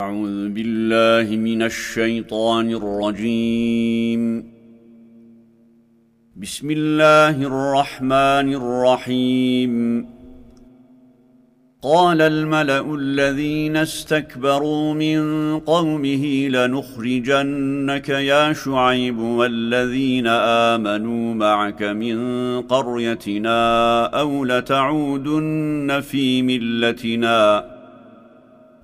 أعوذ بالله من الشيطان الرجيم. بسم الله الرحمن الرحيم. قال الملأ الذين استكبروا من قومه لنخرجنك يا شعيب والذين آمنوا معك من قريتنا أو لتعودن في ملتنا.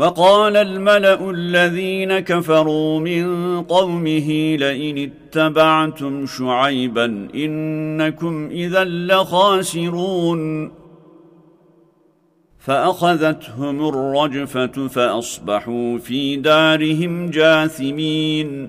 وقال الملأ الذين كفروا من قومه لئن اتبعتم شعيبا إنكم إذا لخاسرون. فأخذتهم الرجفة فأصبحوا في دارهم جاثمين.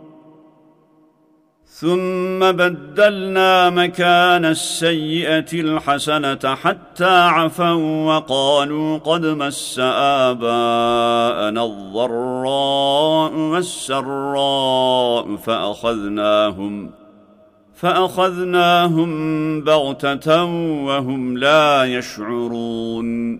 ثم بدلنا مكان السيئة الحسنة حتى عفوا وقالوا قد مس آباءنا الضراء والسراء فأخذناهم فأخذناهم بغتة وهم لا يشعرون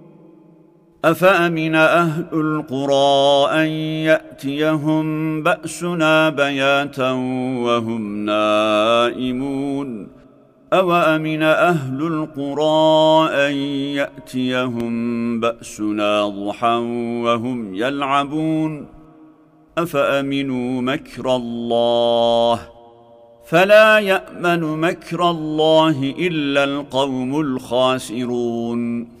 أفأمن أهل القرى أن يأتيهم بأسنا بياتا وهم نائمون؟ أوأمن أهل القرى أن يأتيهم بأسنا ضحى وهم يلعبون؟ أفأمنوا مكر الله؟ فلا يأمن مكر الله إلا القوم الخاسرون.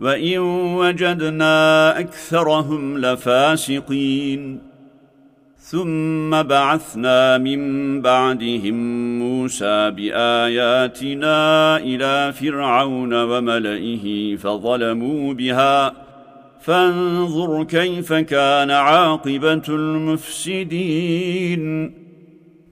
وإن وجدنا أكثرهم لفاسقين. ثم بعثنا من بعدهم موسى بآياتنا إلى فرعون وملئه فظلموا بها. فانظر كيف كان عاقبة المفسدين.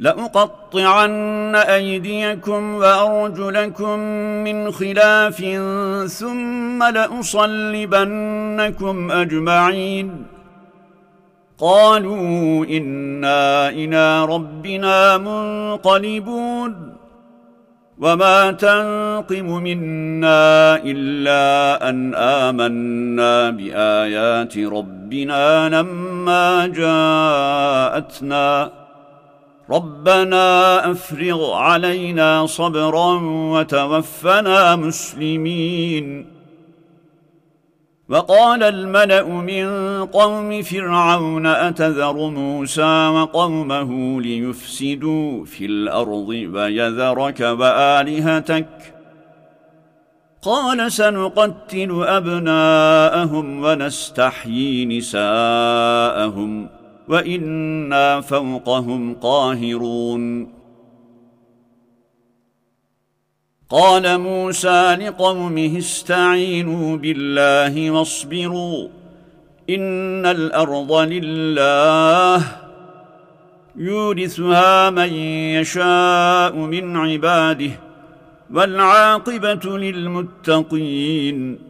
لأقطعن أيديكم وأرجلكم من خلاف ثم لأصلبنكم أجمعين. قالوا إنا إلى ربنا منقلبون. وما تنقم منا إلا أن آمنا بآيات ربنا لما جاءتنا. ربنا أفرغ علينا صبرا وتوفنا مسلمين. وقال الملأ من قوم فرعون أتذر موسى وقومه ليفسدوا في الأرض ويذرك وآلهتك؟ قال سنقتل أبناءهم ونستحيي نساءهم. وإنا فوقهم قاهرون. قال موسى لقومه استعينوا بالله واصبروا إن الأرض لله. يورثها من يشاء من عباده والعاقبة للمتقين.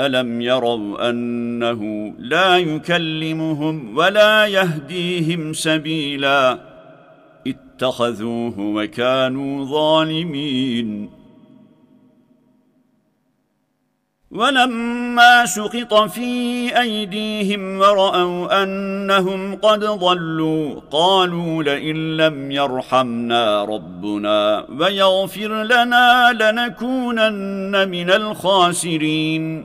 ألم يروا أنه لا يكلمهم ولا يهديهم سبيلا اتخذوه وكانوا ظالمين. ولما سقط في أيديهم ورأوا أنهم قد ضلوا قالوا لئن لم يرحمنا ربنا ويغفر لنا لنكونن من الخاسرين.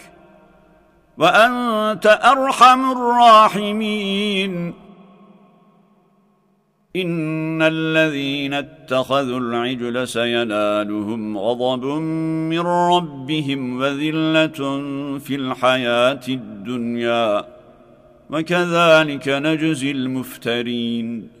وأنت أرحم الراحمين. إن الذين اتخذوا العجل سينالهم غضب من ربهم وذلة في الحياة الدنيا. وكذلك نجزي المفترين.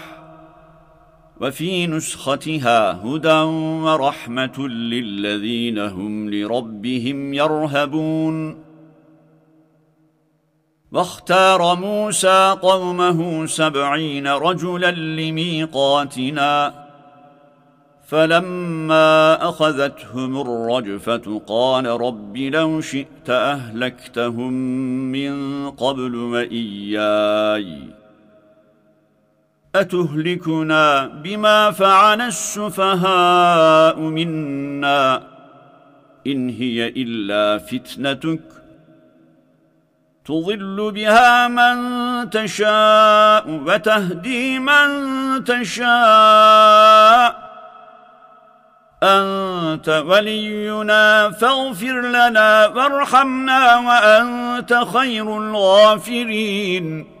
وفي نسختها هدى ورحمة للذين هم لربهم يرهبون. واختار موسى قومه سبعين رجلا لميقاتنا فلما أخذتهم الرجفة قال رب لو شئت أهلكتهم من قبل وإياي. أتهلكنا بما فعل السفهاء منا إن هي إلا فتنتك تضل بها من تشاء وتهدي من تشاء أنت ولينا فاغفر لنا وارحمنا وأنت خير الغافرين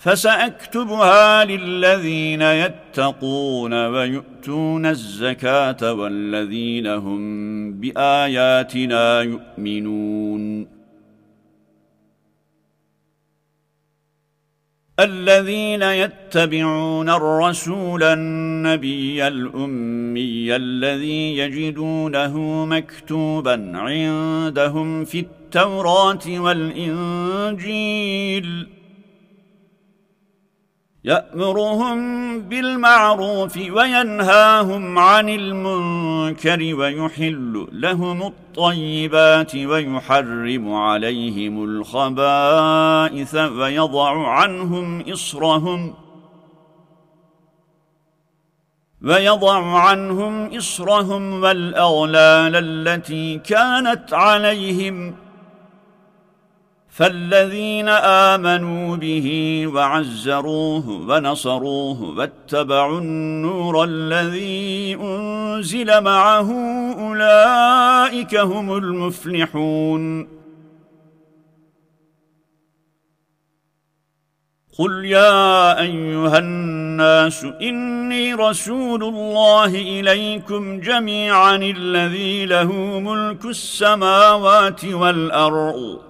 فسأكتبها للذين يتقون ويؤتون الزكاة والذين هم بآياتنا يؤمنون. الذين يتبعون الرسول النبي الأمي الذي يجدونه مكتوبا عندهم في التوراة والإنجيل. يأمرهم بالمعروف وينهاهم عن المنكر ويحل لهم الطيبات ويحرم عليهم الخبائث ويضع عنهم إصرهم ويضع عنهم إصرهم والأغلال التي كانت عليهم ۖ فالذين آمنوا به وعزروه ونصروه واتبعوا النور الذي أنزل معه أولئك هم المفلحون. قل يا أيها الناس إني رسول الله إليكم جميعا الذي له ملك السماوات والأرض.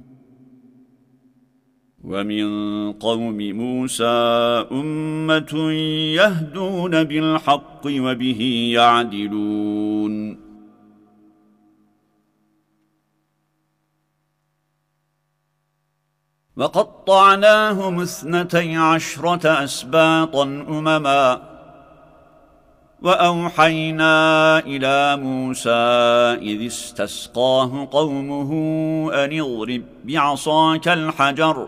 ومن قوم موسى أمة يهدون بالحق وبه يعدلون. وقطعناهم اثنتي عشرة أسباطا أمما وأوحينا إلى موسى إذ استسقاه قومه أن اضرب بعصاك الحجر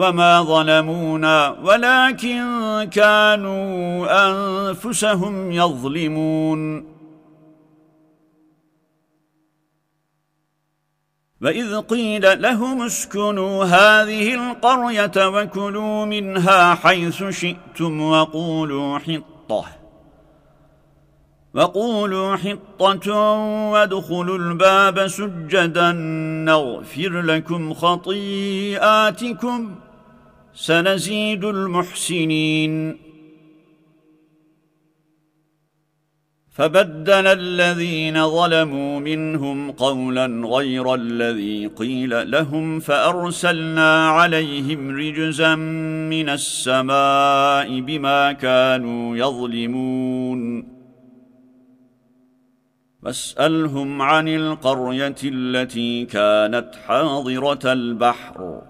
وما ظلمونا ولكن كانوا انفسهم يظلمون واذ قيل لهم اسكنوا هذه القريه وكلوا منها حيث شئتم وقولوا حطه وقولوا حطه وادخلوا الباب سجدا نغفر لكم خطيئاتكم سنزيد المحسنين. فبدل الذين ظلموا منهم قولا غير الذي قيل لهم فأرسلنا عليهم رجزا من السماء بما كانوا يظلمون. فاسألهم عن القرية التي كانت حاضرة البحر.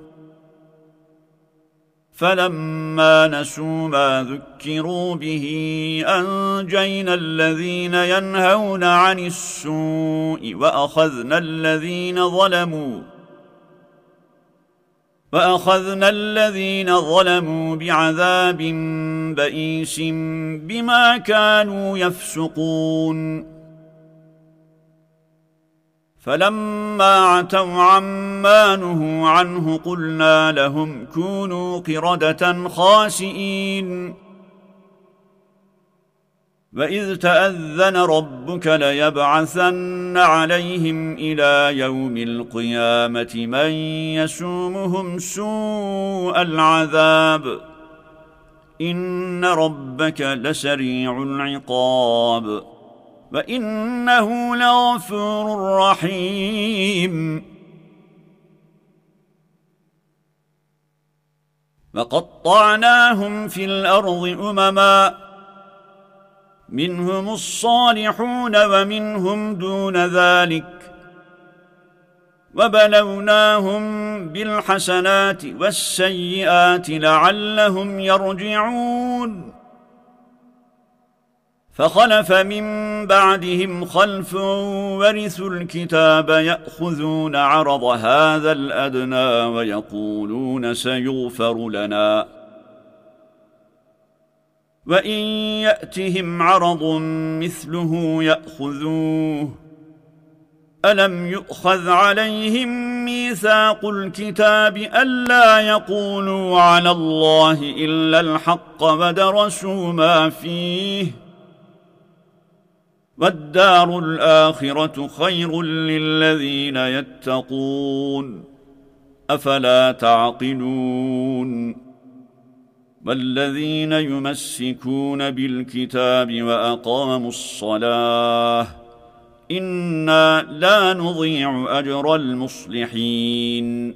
فلما نسوا ما ذكروا به أنجينا الذين ينهون عن السوء وأخذنا الذين ظلموا وأخذنا الذين ظلموا بعذاب بئيس بما كانوا يفسقون فلما عتوا عما نهوا عنه قلنا لهم كونوا قردة خاسئين. وإذ تأذن ربك ليبعثن عليهم إلى يوم القيامة من يسومهم سوء العذاب. إن ربك لسريع العقاب. وانه لغفور رحيم. وقطعناهم في الأرض أمما منهم الصالحون ومنهم دون ذلك. وبلوناهم بالحسنات والسيئات لعلهم يرجعون. فخلف من بعدهم خلف ورثوا الكتاب يأخذون عرض هذا الأدنى ويقولون سيغفر لنا. وإن يأتهم عرض مثله يأخذوه. ألم يؤخذ عليهم ميثاق الكتاب ألا يقولوا على الله إلا الحق ودرسوا ما فيه؟ والدار الآخرة خير للذين يتقون. أفلا تعقلون؟ والذين يمسكون بالكتاب وأقاموا الصلاة إنا لا نضيع أجر المصلحين.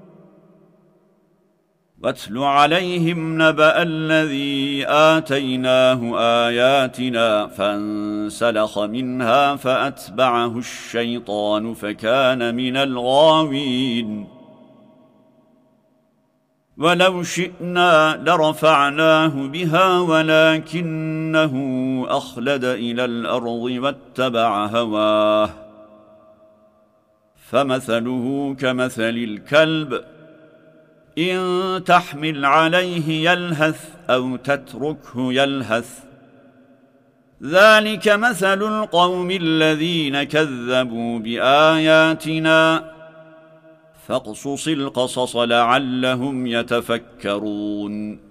واتل عليهم نبأ الذي آتيناه آياتنا فانسلخ منها فأتبعه الشيطان فكان من الغاوين. ولو شئنا لرفعناه بها ولكنه أخلد إلى الأرض واتبع هواه. فمثله كمثل الكلب إن تحمل عليه يلهث أو تتركه يلهث. ذلك مثل القوم الذين كذبوا بآياتنا. فاقصص القصص لعلهم يتفكرون.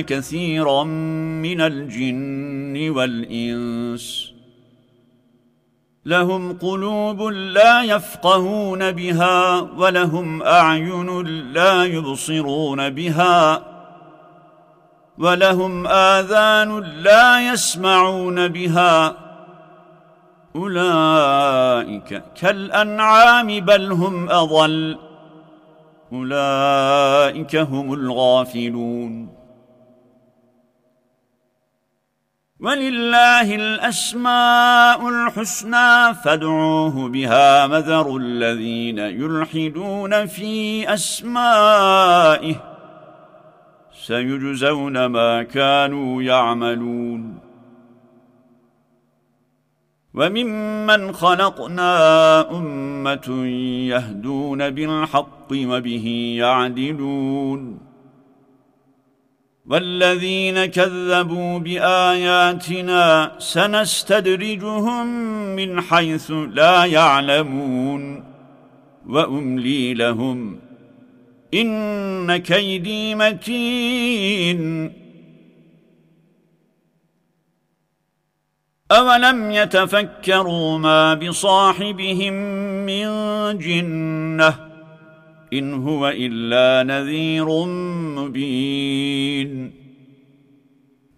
كثيرا من الجن والإنس. لهم قلوب لا يفقهون بها ولهم أعين لا يبصرون بها ولهم آذان لا يسمعون بها. أولئك كالأنعام بل هم أضل. أولئك هم الغافلون. ولله الأسماء الحسنى فادعوه بها مذر الذين يلحدون في أسمائه سيجزون ما كانوا يعملون وممن خلقنا أمة يهدون بالحق وبه يعدلون والذين كذبوا بآياتنا سنستدرجهم من حيث لا يعلمون وأملي لهم إن كيدي متين. أولم يتفكروا ما بصاحبهم من جنة إن هو إلا نذير مبين.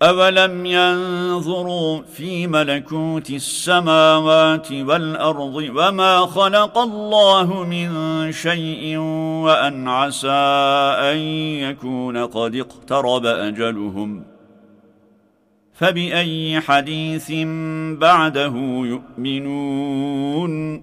اولم ينظروا في ملكوت السماوات والارض وما خلق الله من شيء وان عسى ان يكون قد اقترب اجلهم فباي حديث بعده يؤمنون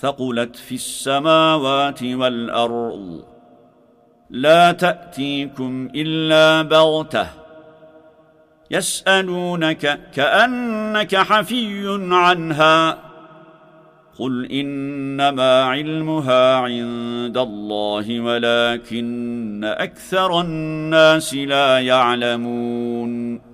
ثقلت في السماوات والأرض. لا تأتيكم إلا بغتة. يسألونك كأنك حفي عنها. قل إنما علمها عند الله ولكن أكثر الناس لا يعلمون.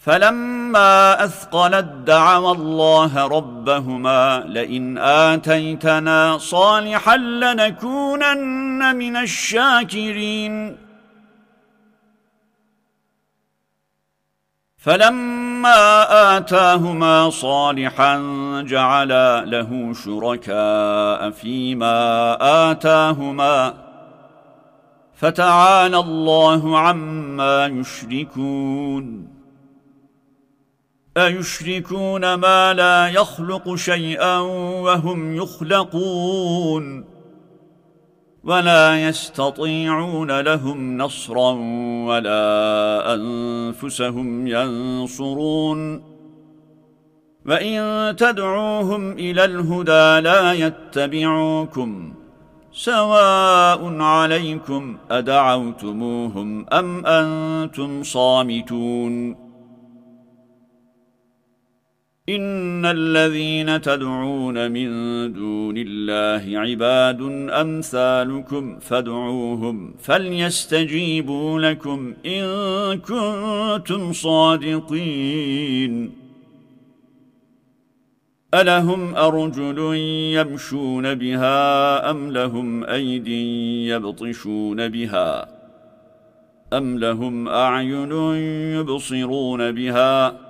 فلما أثقلت دعوا الله ربهما لئن آتيتنا صالحا لنكونن من الشاكرين. فلما آتاهما صالحا جعلا له شركاء فيما آتاهما. فتعالى الله عما يشركون. ايشركون ما لا يخلق شيئا وهم يخلقون ولا يستطيعون لهم نصرا ولا انفسهم ينصرون وإن تدعوهم إلى الهدى لا يتبعوكم سواء عليكم أدعوتموهم أم أنتم صامتون إن الذين تدعون من دون الله عباد أمثالكم فادعوهم فليستجيبوا لكم إن كنتم صادقين ألهم أرجل يمشون بها أم لهم أيد يبطشون بها أم لهم أعين يبصرون بها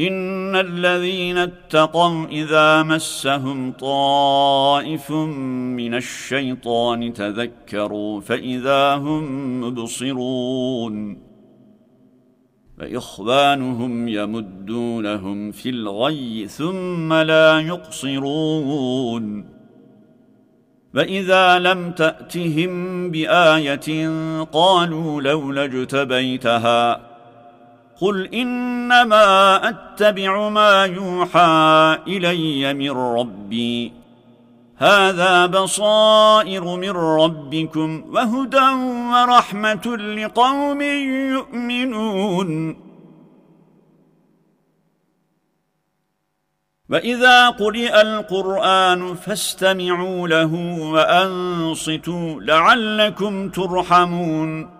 إن الذين اتقوا إذا مسهم طائف من الشيطان تذكروا فإذا هم مبصرون فإخوانهم يمدونهم في الغي ثم لا يقصرون فإذا لم تأتهم بآية قالوا لولا اجتبيتها قل إنما أتبع ما يوحى إلي من ربي. هذا بصائر من ربكم وهدى ورحمة لقوم يؤمنون. وإذا قرئ القرآن فاستمعوا له وأنصتوا لعلكم ترحمون.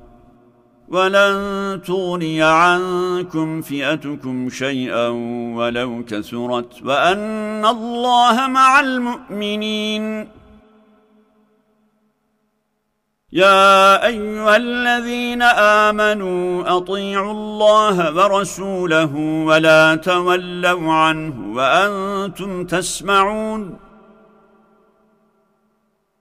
ولن تغني عنكم فئتكم شيئا ولو كثرت وأن الله مع المؤمنين. يا أيها الذين آمنوا أطيعوا الله ورسوله ولا تولوا عنه وأنتم تسمعون.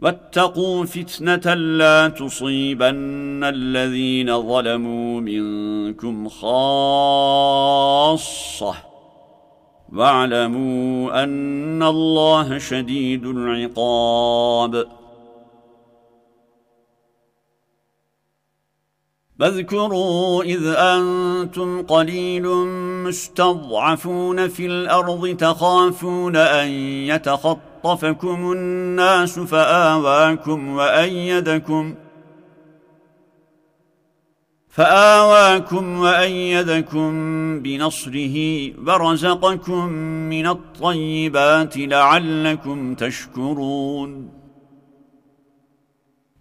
واتقوا فتنة لا تصيبن الذين ظلموا منكم خاصة. واعلموا أن الله شديد العقاب. فاذكروا إذ أنتم قليل مستضعفون في الأرض تخافون أن يتخطوا خطفكم الناس فآواكم وأيدكم فآواكم وأيدكم بنصره ورزقكم من الطيبات لعلكم تشكرون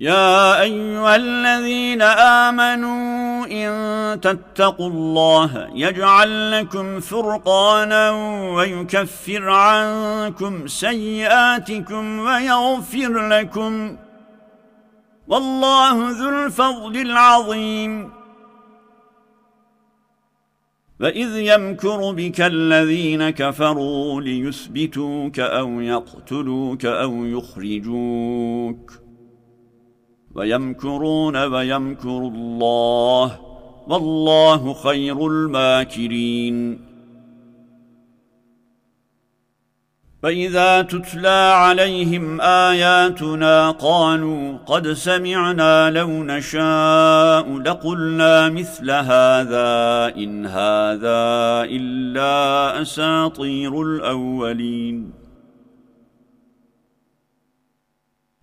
يا أيها الذين آمنوا إن تتقوا الله يجعل لكم فرقانا ويكفر عنكم سيئاتكم ويغفر لكم والله ذو الفضل العظيم. وإذ يمكر بك الذين كفروا ليثبتوك أو يقتلوك أو يخرجوك. ويمكرون ويمكر الله والله خير الماكرين. فإذا تتلى عليهم آياتنا قالوا قد سمعنا لو نشاء لقلنا مثل هذا إن هذا إلا أساطير الأولين.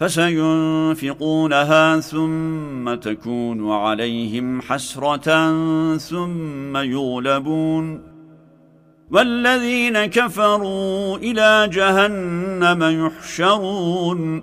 فسينفقونها ثم تكون عليهم حسرة ثم يغلبون. والذين كفروا إلى جهنم يحشرون.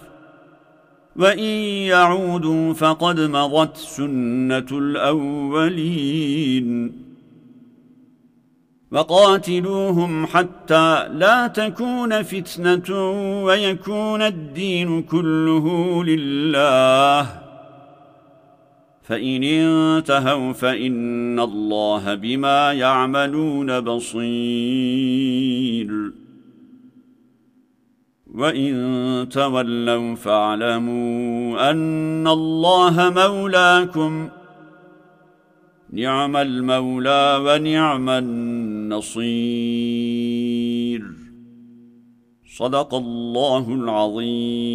وان يعودوا فقد مضت سنه الاولين وقاتلوهم حتى لا تكون فتنه ويكون الدين كله لله فان انتهوا فان الله بما يعملون بصير وان تولوا فاعلموا ان الله مولاكم نعم المولى ونعم النصير. صدق الله العظيم.